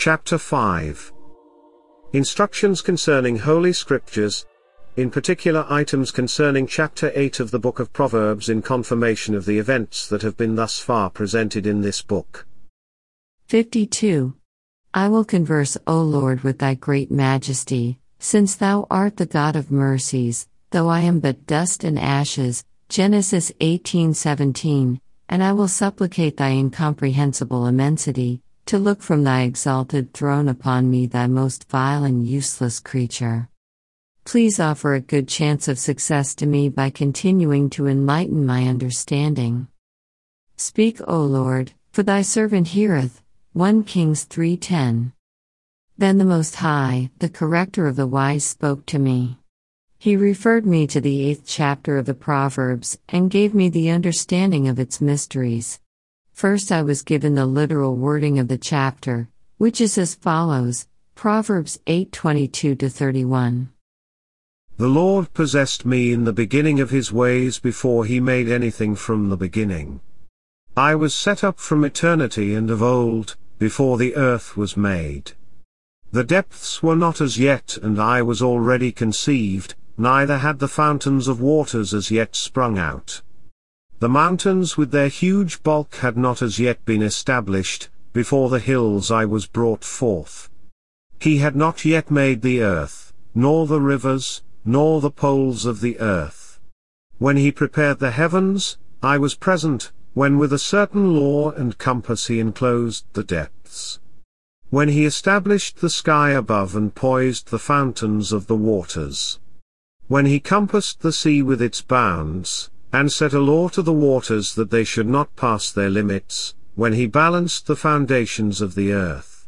Chapter 5 Instructions concerning Holy Scriptures, in particular items concerning chapter 8 of the book of Proverbs in confirmation of the events that have been thus far presented in this book. 52. I will converse, O Lord, with thy great majesty, since thou art the God of mercies, though I am but dust and ashes. Genesis 18:17. And I will supplicate thy incomprehensible immensity, to look from thy exalted throne upon me, thy most vile and useless creature. Please offer a good chance of success to me by continuing to enlighten my understanding. Speak, O Lord, for thy servant heareth. 1 Kings 3:10. Then the Most High, the corrector of the wise, spoke to me. He referred me to the eighth chapter of the Proverbs and gave me the understanding of its mysteries. First, I was given the literal wording of the chapter, which is as follows Proverbs 8:22 31. The Lord possessed me in the beginning of his ways before he made anything from the beginning. I was set up from eternity and of old, before the earth was made. The depths were not as yet, and I was already conceived, neither had the fountains of waters as yet sprung out. The mountains with their huge bulk had not as yet been established, before the hills I was brought forth. He had not yet made the earth, nor the rivers, nor the poles of the earth. When he prepared the heavens, I was present, when with a certain law and compass he enclosed the depths. When he established the sky above and poised the fountains of the waters. When he compassed the sea with its bounds, and set a law to the waters that they should not pass their limits, when he balanced the foundations of the earth.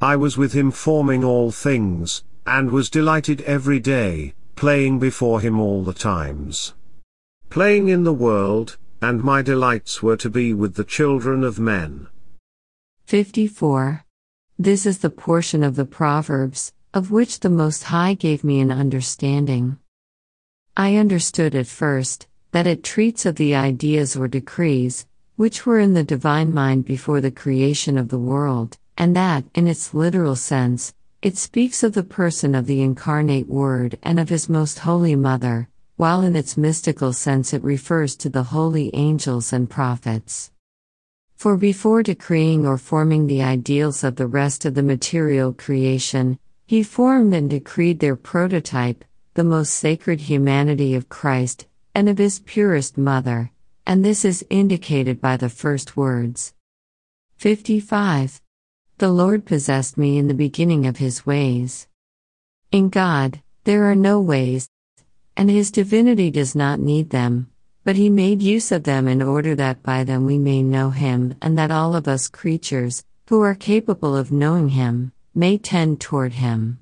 I was with him forming all things, and was delighted every day, playing before him all the times. Playing in the world, and my delights were to be with the children of men. 54. This is the portion of the Proverbs, of which the Most High gave me an understanding. I understood at first that it treats of the ideas or decrees, which were in the divine mind before the creation of the world, and that, in its literal sense, it speaks of the person of the incarnate Word and of His most holy Mother, while in its mystical sense it refers to the holy angels and prophets. For before decreeing or forming the ideals of the rest of the material creation, he formed and decreed their prototype, the most sacred humanity of Christ, and of his purest mother, and this is indicated by the first words. 55. The Lord possessed me in the beginning of his ways. In God, there are no ways, and his divinity does not need them, but he made use of them in order that by them we may know him, and that all of us creatures, who are capable of knowing him, may tend toward him.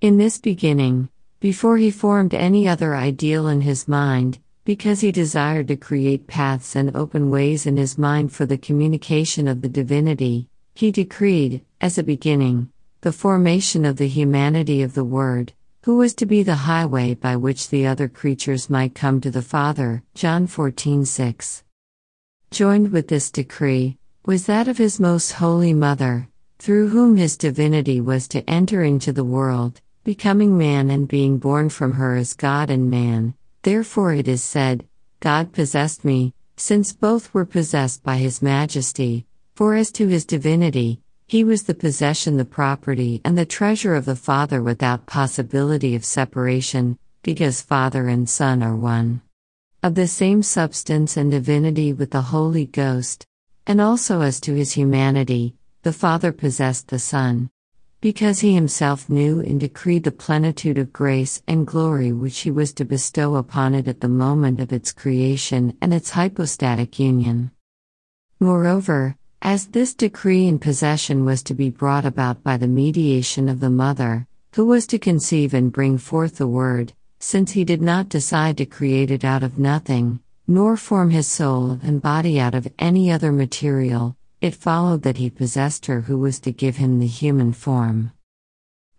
In this beginning, before he formed any other ideal in his mind, because he desired to create paths and open ways in his mind for the communication of the divinity, he decreed, as a beginning, the formation of the humanity of the Word, who was to be the highway by which the other creatures might come to the Father. John 14:6. Joined with this decree was that of his most holy mother, through whom his divinity was to enter into the world, becoming man and being born from her as God and man. Therefore it is said, God possessed me, since both were possessed by his majesty, for as to his divinity, he was the possession, the property, and the treasure of the Father without possibility of separation, because Father and Son are one. Of the same substance and divinity with the Holy Ghost, and also as to his humanity, the Father possessed the Son. Because he himself knew and decreed the plenitude of grace and glory which he was to bestow upon it at the moment of its creation and its hypostatic union. Moreover, as this decree in possession was to be brought about by the mediation of the mother, who was to conceive and bring forth the word, since he did not decide to create it out of nothing, nor form his soul and body out of any other material, it followed that he possessed her who was to give him the human form.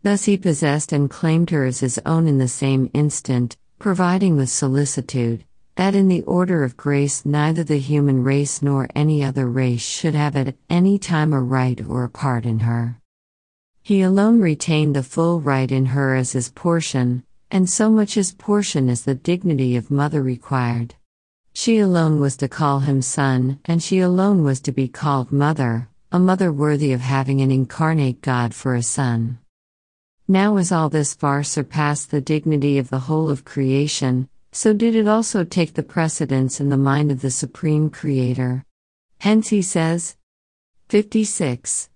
Thus he possessed and claimed her as his own in the same instant, providing with solicitude, that in the order of grace neither the human race nor any other race should have at any time a right or a part in her. He alone retained the full right in her as his portion, and so much his portion as the dignity of mother required. She alone was to call him son, and she alone was to be called mother, a mother worthy of having an incarnate God for a son. Now, as all this far surpassed the dignity of the whole of creation, so did it also take the precedence in the mind of the Supreme Creator. Hence he says, 56.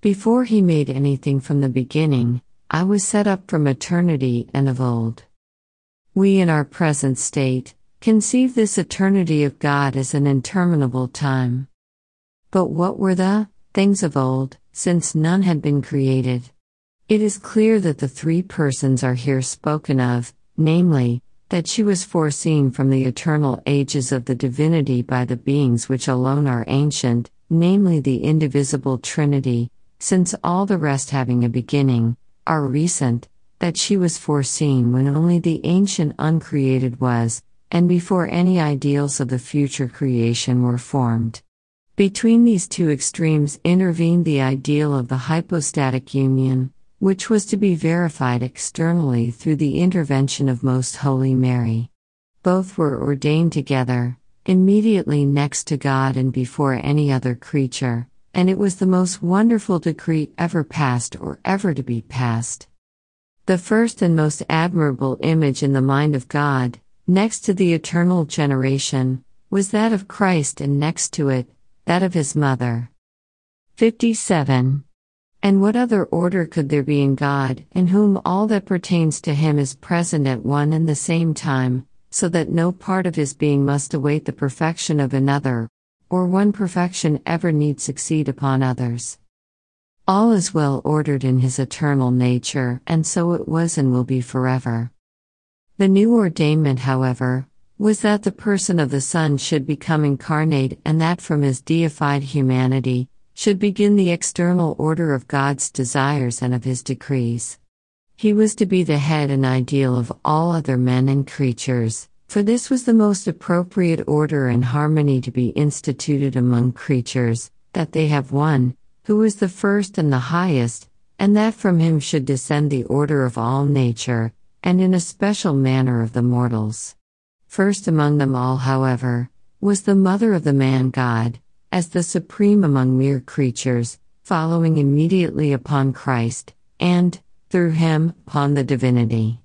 Before he made anything from the beginning, I was set up from eternity and of old. We in our present state conceive this eternity of God as an interminable time. But what were the things of old, since none had been created? It is clear that the three persons are here spoken of, namely, that she was foreseen from the eternal ages of the divinity by the beings which alone are ancient, namely the indivisible Trinity, since all the rest having a beginning, are recent, that she was foreseen when only the ancient uncreated was, and before any ideals of the future creation were formed. Between these two extremes intervened the ideal of the hypostatic union, which was to be verified externally through the intervention of Most Holy Mary. Both were ordained together, immediately next to God and before any other creature and it was the most wonderful decree ever passed or ever to be passed. The first and most admirable image in the mind of God, next to the eternal generation, was that of Christ, and next to it, that of his mother. 57. And what other order could there be in God, in whom all that pertains to him is present at one and the same time, so that no part of his being must await the perfection of another, or one perfection ever need succeed upon others. All is well ordered in his eternal nature, and so it was and will be forever. The new ordainment, however, was that the person of the Son should become incarnate and that from his deified humanity should begin the external order of God's desires and of his decrees. He was to be the head and ideal of all other men and creatures, for this was the most appropriate order and harmony to be instituted among creatures, that they have one, who is the first and the highest, and that from him should descend the order of all nature, and in a special manner of the mortals. First among them all, however, was the mother of the man God, as the supreme among mere creatures, following immediately upon Christ, and, through him, upon the divinity.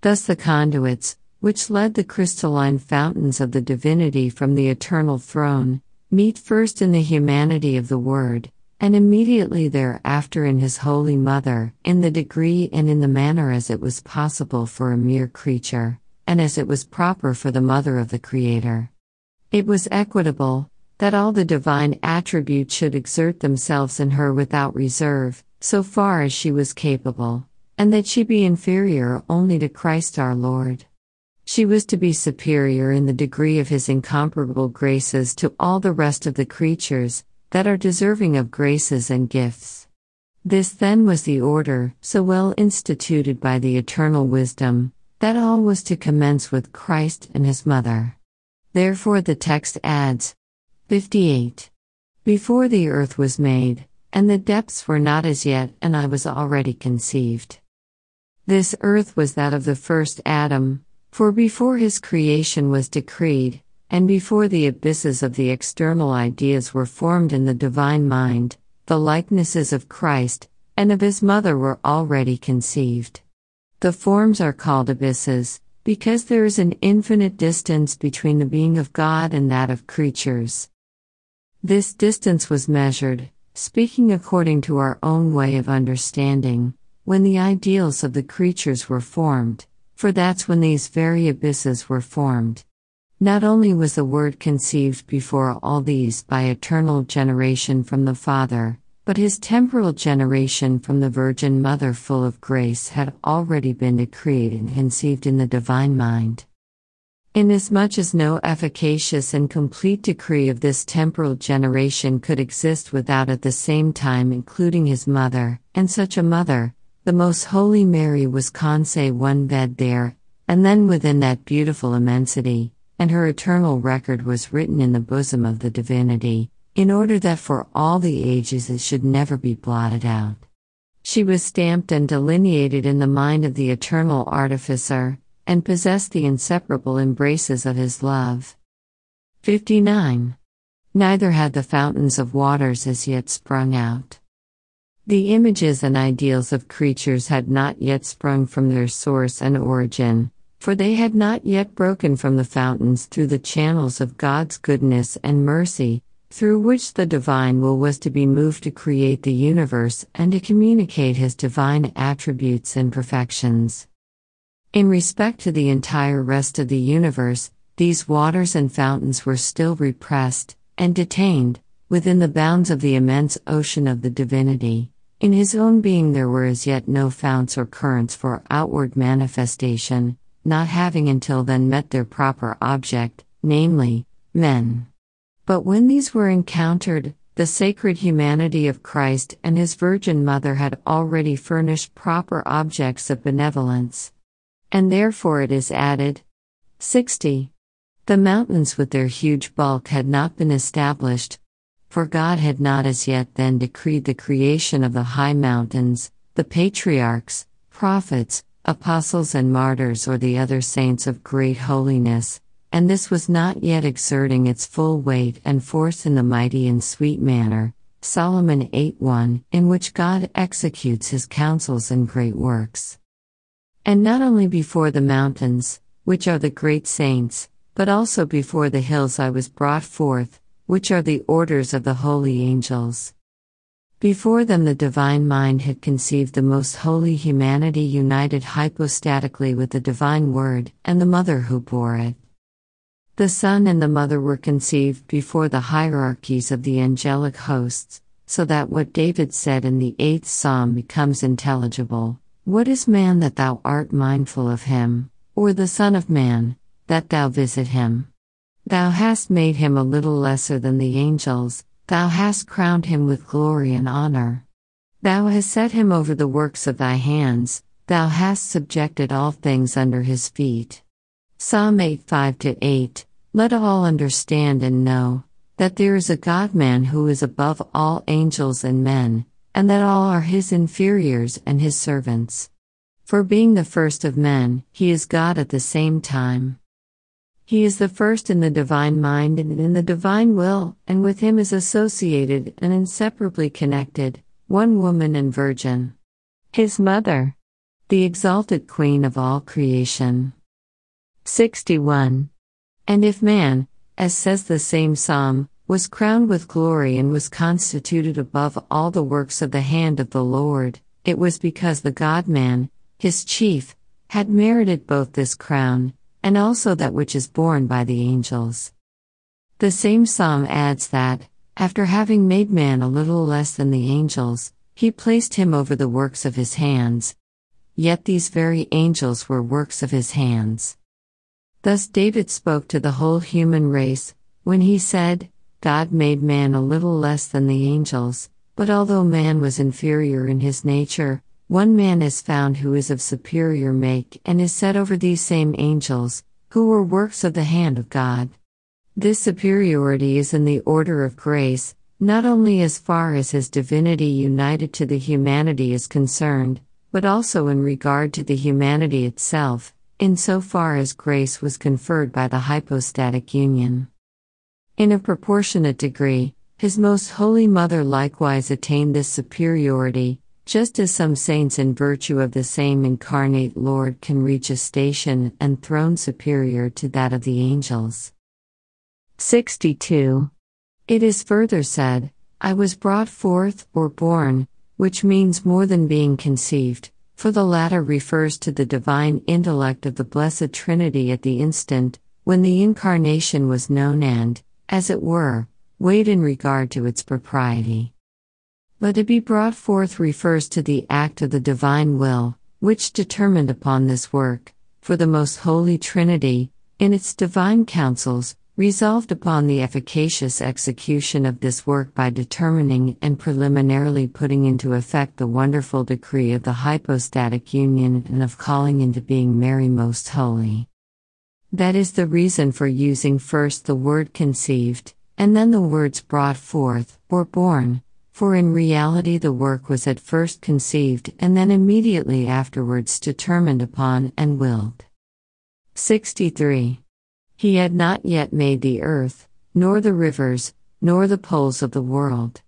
Thus the conduits, which led the crystalline fountains of the divinity from the eternal throne, meet first in the humanity of the Word, and immediately thereafter in His Holy Mother, in the degree and in the manner as it was possible for a mere creature, and as it was proper for the Mother of the Creator. It was equitable, that all the divine attributes should exert themselves in her without reserve, so far as she was capable, and that she be inferior only to Christ our Lord. She was to be superior in the degree of his incomparable graces to all the rest of the creatures that are deserving of graces and gifts. This then was the order, so well instituted by the eternal wisdom, that all was to commence with Christ and his mother. Therefore the text adds 58. Before the earth was made, and the depths were not as yet, and I was already conceived. This earth was that of the first Adam, for before his creation was decreed, and before the abysses of the external ideas were formed in the divine mind, the likenesses of Christ and of his mother were already conceived. The forms are called abysses, because there is an infinite distance between the being of God and that of creatures. This distance was measured, speaking according to our own way of understanding, when the ideals of the creatures were formed for that's when these very abysses were formed. Not only was the Word conceived before all these by eternal generation from the Father, but his temporal generation from the Virgin Mother full of grace had already been decreed and conceived in the divine mind. Inasmuch as no efficacious and complete decree of this temporal generation could exist without at the same time including his mother, and such a mother, the Most Holy Mary was conce one bed there, and then within that beautiful immensity, and her eternal record was written in the bosom of the divinity, in order that for all the ages it should never be blotted out. She was stamped and delineated in the mind of the eternal artificer, and possessed the inseparable embraces of his love. 59. Neither had the fountains of waters as yet sprung out. The images and ideals of creatures had not yet sprung from their source and origin, for they had not yet broken from the fountains through the channels of God's goodness and mercy, through which the divine will was to be moved to create the universe and to communicate his divine attributes and perfections. In respect to the entire rest of the universe, these waters and fountains were still repressed and detained within the bounds of the immense ocean of the divinity. In his own being, there were as yet no founts or currents for outward manifestation, not having until then met their proper object, namely, men. But when these were encountered, the sacred humanity of Christ and his Virgin Mother had already furnished proper objects of benevolence. And therefore it is added 60. The mountains with their huge bulk had not been established, for God had not as yet then decreed the creation of the high mountains, the patriarchs, prophets, apostles, and martyrs, or the other saints of great holiness, and this was not yet exerting its full weight and force in the mighty and sweet manner, Solomon 8 1, in which God executes his counsels and great works. And not only before the mountains, which are the great saints, but also before the hills I was brought forth, which are the orders of the holy angels. Before them, the divine mind had conceived the most holy humanity united hypostatically with the divine word and the mother who bore it. The Son and the Mother were conceived before the hierarchies of the angelic hosts, so that what David said in the eighth psalm becomes intelligible What is man that thou art mindful of him, or the Son of Man, that thou visit him? Thou hast made him a little lesser than the angels, thou hast crowned him with glory and honor. Thou hast set him over the works of thy hands, thou hast subjected all things under his feet. Psalm 8 5 8 Let all understand and know that there is a God man who is above all angels and men, and that all are his inferiors and his servants. For being the first of men, he is God at the same time. He is the first in the divine mind and in the divine will, and with him is associated and inseparably connected, one woman and virgin. His mother, the exalted queen of all creation. 61. And if man, as says the same psalm, was crowned with glory and was constituted above all the works of the hand of the Lord, it was because the God man, his chief, had merited both this crown and also that which is borne by the angels. The same psalm adds that, after having made man a little less than the angels, he placed him over the works of his hands. Yet these very angels were works of his hands. Thus David spoke to the whole human race, when he said, God made man a little less than the angels, but although man was inferior in his nature, one man is found who is of superior make and is set over these same angels, who were works of the hand of God. This superiority is in the order of grace, not only as far as his divinity united to the humanity is concerned, but also in regard to the humanity itself, in so far as grace was conferred by the hypostatic union. In a proportionate degree, his most holy mother likewise attained this superiority, just as some saints, in virtue of the same incarnate Lord, can reach a station and throne superior to that of the angels. 62. It is further said, I was brought forth, or born, which means more than being conceived, for the latter refers to the divine intellect of the Blessed Trinity at the instant when the Incarnation was known and, as it were, weighed in regard to its propriety. But to be brought forth refers to the act of the divine will, which determined upon this work, for the most holy Trinity, in its divine counsels, resolved upon the efficacious execution of this work by determining and preliminarily putting into effect the wonderful decree of the hypostatic union and of calling into being Mary most holy. That is the reason for using first the word conceived, and then the words brought forth, or born, for in reality the work was at first conceived and then immediately afterwards determined upon and willed. 63. He had not yet made the earth, nor the rivers, nor the poles of the world.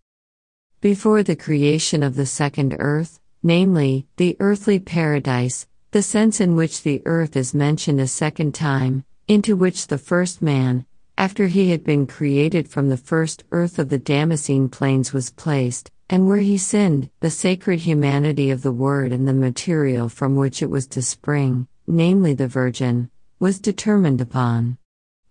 Before the creation of the second earth, namely, the earthly paradise, the sense in which the earth is mentioned a second time, into which the first man, after he had been created from the first earth of the Damascene plains, was placed, and where he sinned, the sacred humanity of the Word and the material from which it was to spring, namely the Virgin, was determined upon.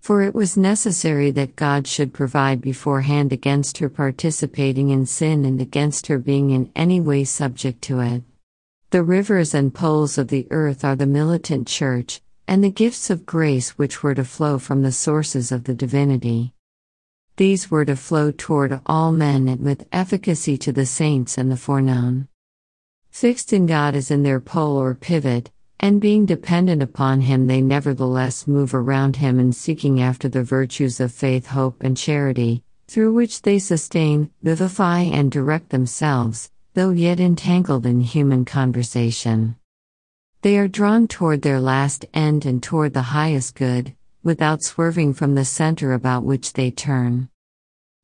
For it was necessary that God should provide beforehand against her participating in sin and against her being in any way subject to it. The rivers and poles of the earth are the militant church, and the gifts of grace which were to flow from the sources of the divinity. These were to flow toward all men and with efficacy to the saints and the foreknown. Fixed in God as in their pole or pivot, and being dependent upon Him, they nevertheless move around Him in seeking after the virtues of faith, hope, and charity, through which they sustain, vivify, and direct themselves, though yet entangled in human conversation. They are drawn toward their last end and toward the highest good, without swerving from the center about which they turn.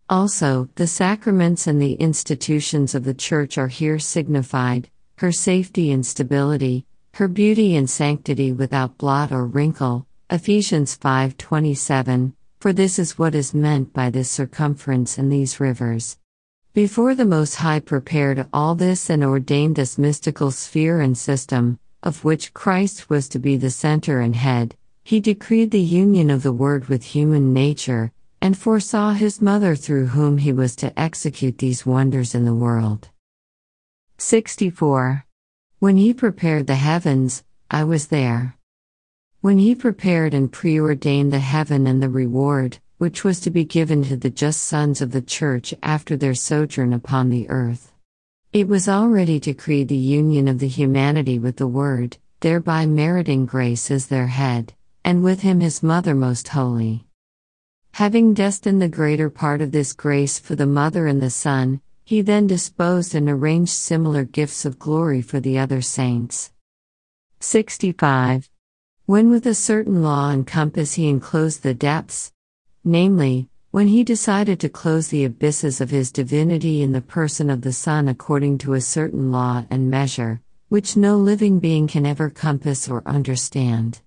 Also, the sacraments and the institutions of the Church are here signified, her safety and stability, her beauty and sanctity without blot or wrinkle. Ephesians 5:27 For this is what is meant by this circumference and these rivers. Before the Most High prepared all this and ordained this mystical sphere and system, of which Christ was to be the center and head, he decreed the union of the Word with human nature, and foresaw his mother through whom he was to execute these wonders in the world. 64. When he prepared the heavens, I was there. When he prepared and preordained the heaven and the reward, which was to be given to the just sons of the church after their sojourn upon the earth. It was already decreed the union of the humanity with the Word, thereby meriting grace as their head, and with him his mother most holy. Having destined the greater part of this grace for the mother and the son, he then disposed and arranged similar gifts of glory for the other saints. 65. When with a certain law and compass he enclosed the depths, namely, when he decided to close the abysses of his divinity in the person of the Son according to a certain law and measure, which no living being can ever compass or understand.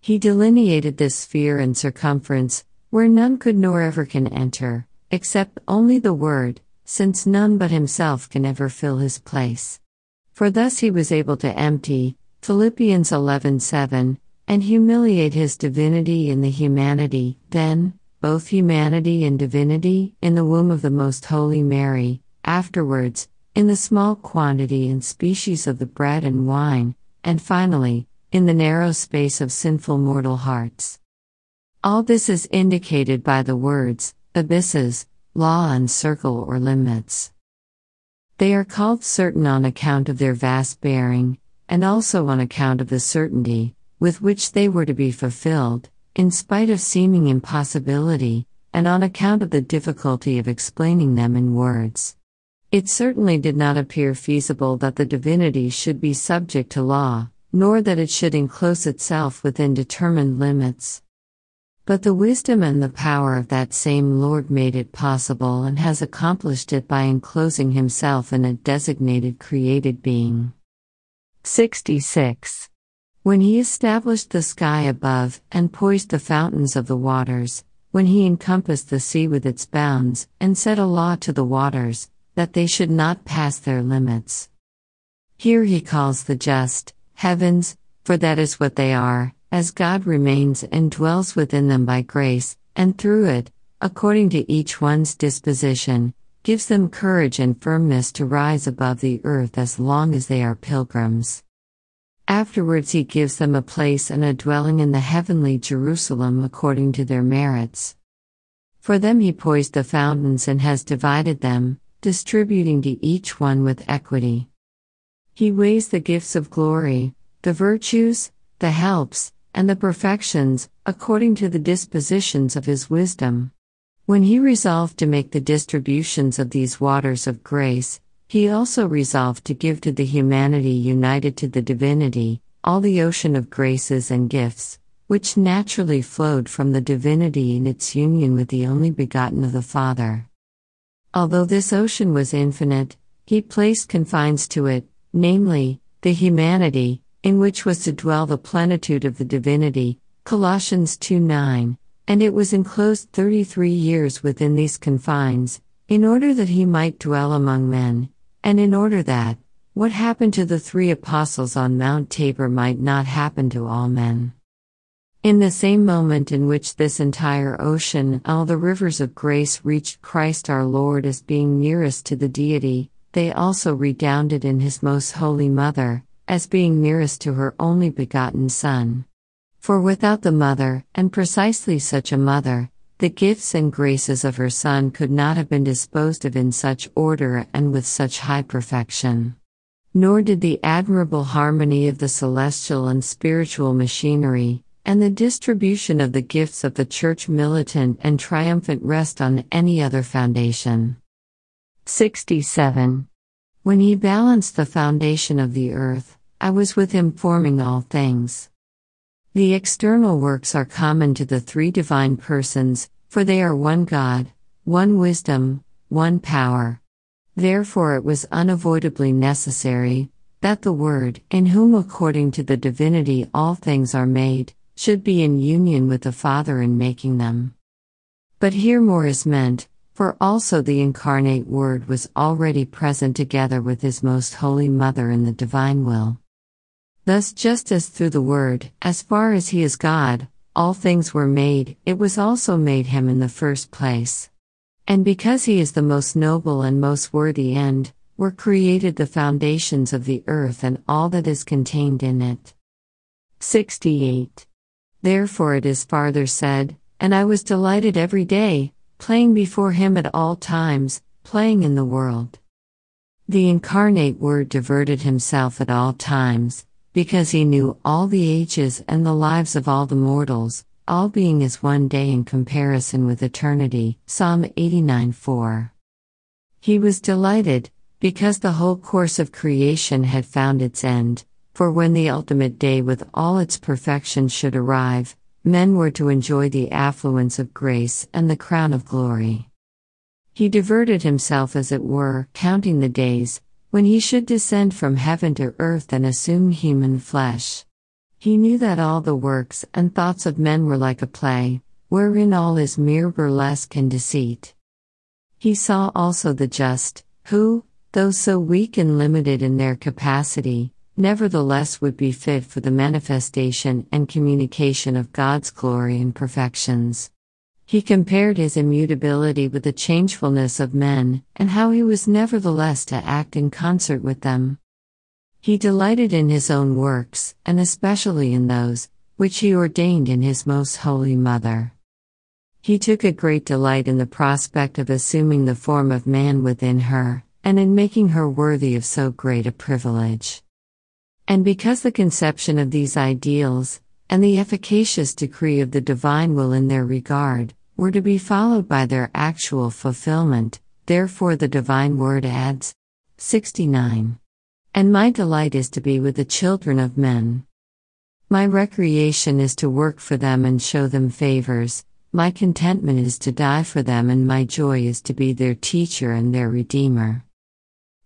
He delineated this sphere and circumference, where none could nor ever can enter, except only the Word, since none but himself can ever fill his place. For thus he was able to empty, Philippians 11:7, and humiliate his divinity in the humanity, then, both humanity and divinity, in the womb of the Most Holy Mary, afterwards, in the small quantity and species of the bread and wine, and finally, in the narrow space of sinful mortal hearts. All this is indicated by the words, abysses, law and circle or limits. They are called certain on account of their vast bearing, and also on account of the certainty with which they were to be fulfilled, in spite of seeming impossibility, and on account of the difficulty of explaining them in words. It certainly did not appear feasible that the divinity should be subject to law, nor that it should enclose itself within determined limits. But the wisdom and the power of that same Lord made it possible and has accomplished it by enclosing himself in a designated created being. 66. When he established the sky above and poised the fountains of the waters, when he encompassed the sea with its bounds, and set a law to the waters, that they should not pass their limits. Here he calls the just, heavens, for that is what they are, as God remains and dwells within them by grace, and through it, according to each one's disposition, gives them courage and firmness to rise above the earth as long as they are pilgrims. Afterwards, he gives them a place and a dwelling in the heavenly Jerusalem according to their merits. For them, he poised the fountains and has divided them, distributing to each one with equity. He weighs the gifts of glory, the virtues, the helps, and the perfections, according to the dispositions of his wisdom. When he resolved to make the distributions of these waters of grace, he also resolved to give to the humanity united to the divinity all the ocean of graces and gifts, which naturally flowed from the divinity in its union with the only begotten of the Father. Although this ocean was infinite, he placed confines to it, namely, the humanity, in which was to dwell the plenitude of the divinity, Colossians 2 9, and it was enclosed 33 years within these confines, in order that he might dwell among men, and in order that, what happened to the three apostles on Mount Tabor might not happen to all men. In the same moment in which this entire ocean, all the rivers of grace reached Christ our Lord as being nearest to the deity, they also redounded in his most holy mother, as being nearest to her only begotten Son. For without the mother, and precisely such a mother, the gifts and graces of her Son could not have been disposed of in such order and with such high perfection. Nor did the admirable harmony of the celestial and spiritual machinery, and the distribution of the gifts of the Church militant and triumphant rest on any other foundation. 67. When he balanced the foundation of the earth, I was with him forming all things. The external works are common to the three divine persons, for they are one God, one wisdom, one power. Therefore, it was unavoidably necessary that the Word, in whom according to the divinity all things are made, should be in union with the Father in making them. But here more is meant, for also the incarnate Word was already present together with His most holy Mother in the divine will. Thus, just as through the Word, as far as He is God, all things were made, it was also made Him in the first place. And because He is the most noble and most worthy end, were created the foundations of the earth and all that is contained in it. 68. Therefore it is farther said, And I was delighted every day, playing before Him at all times, playing in the world. The incarnate Word diverted Himself at all times because he knew all the ages and the lives of all the mortals, all being as one day in comparison with eternity. Psalm 89 4. He was delighted, because the whole course of creation had found its end, for when the ultimate day with all its perfection should arrive, men were to enjoy the affluence of grace and the crown of glory. He diverted himself, as it were, counting the days, when he should descend from heaven to earth and assume human flesh. He knew that all the works and thoughts of men were like a play, wherein all is mere burlesque and deceit. He saw also the just, who, though so weak and limited in their capacity, nevertheless would be fit for the manifestation and communication of God's glory and perfections. He compared his immutability with the changefulness of men, and how he was nevertheless to act in concert with them. He delighted in his own works, and especially in those which he ordained in his most holy Mother. He took a great delight in the prospect of assuming the form of man within her, and in making her worthy of so great a privilege. And because the conception of these ideals, and the efficacious decree of the divine will in their regard, were to be followed by their actual fulfillment, therefore the divine word adds 69. And my delight is to be with the children of men. My recreation is to work for them and show them favors, my contentment is to die for them, and my joy is to be their teacher and their redeemer.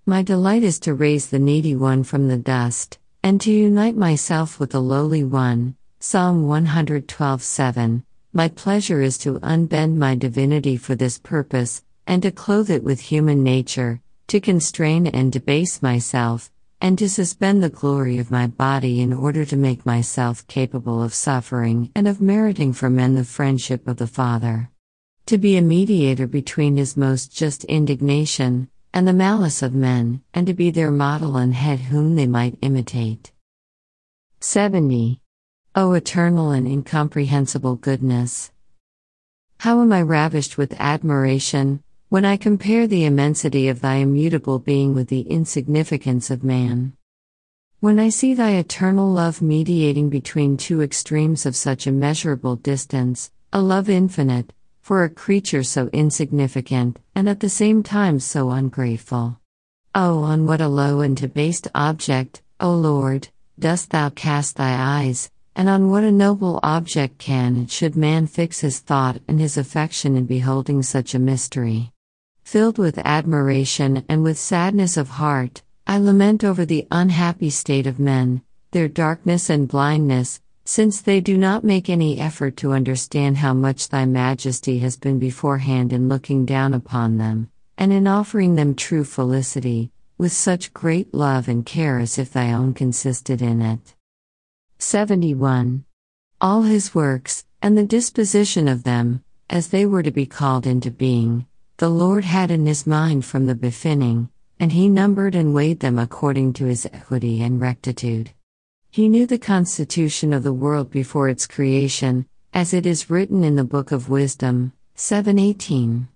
My delight is to raise the needy one from the dust, and to unite myself with the lowly one. Psalm 112 7. My pleasure is to unbend my divinity for this purpose, and to clothe it with human nature, to constrain and debase myself, and to suspend the glory of my body in order to make myself capable of suffering and of meriting for men the friendship of the Father. To be a mediator between his most just indignation and the malice of men, and to be their model and head whom they might imitate. 70. O eternal and incomprehensible goodness! How am I ravished with admiration, when I compare the immensity of thy immutable being with the insignificance of man. When I see thy eternal love mediating between two extremes of such immeasurable distance, a love infinite, for a creature so insignificant, and at the same time so ungrateful. Oh, on what a low and debased object, O Lord, dost thou cast thy eyes, and on what a noble object can and should man fix his thought and his affection in beholding such a mystery. Filled with admiration and with sadness of heart, I lament over the unhappy state of men, their darkness and blindness, since they do not make any effort to understand how much Thy Majesty has been beforehand in looking down upon them, and in offering them true felicity, with such great love and care as if Thy own consisted in it. 71. All His works, and the disposition of them, as they were to be called into being, the Lord had in His mind from the beginning, and He numbered and weighed them according to His equity and rectitude. He knew the constitution of the world before its creation, as it is written in the Book of Wisdom, 718.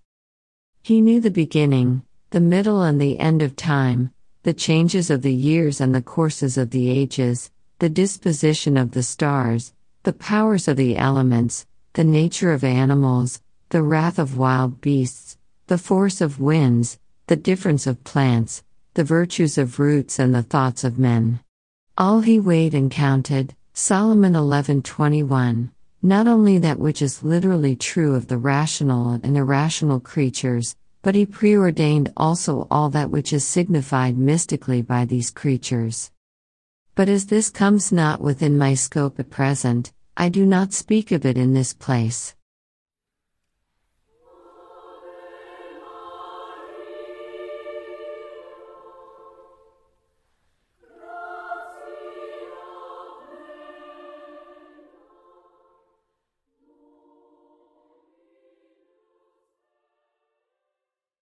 He knew the beginning, the middle, and the end of time, the changes of the years and the courses of the ages, the disposition of the stars, the powers of the elements, the nature of animals, the wrath of wild beasts, the force of winds, the difference of plants, the virtues of roots, and the thoughts of men. All he weighed and counted, Solomon 11:21. Not only that which is literally true of the rational and irrational creatures, but he preordained also all that which is signified mystically by these creatures. But as this comes not within my scope at present, I do not speak of it in this place.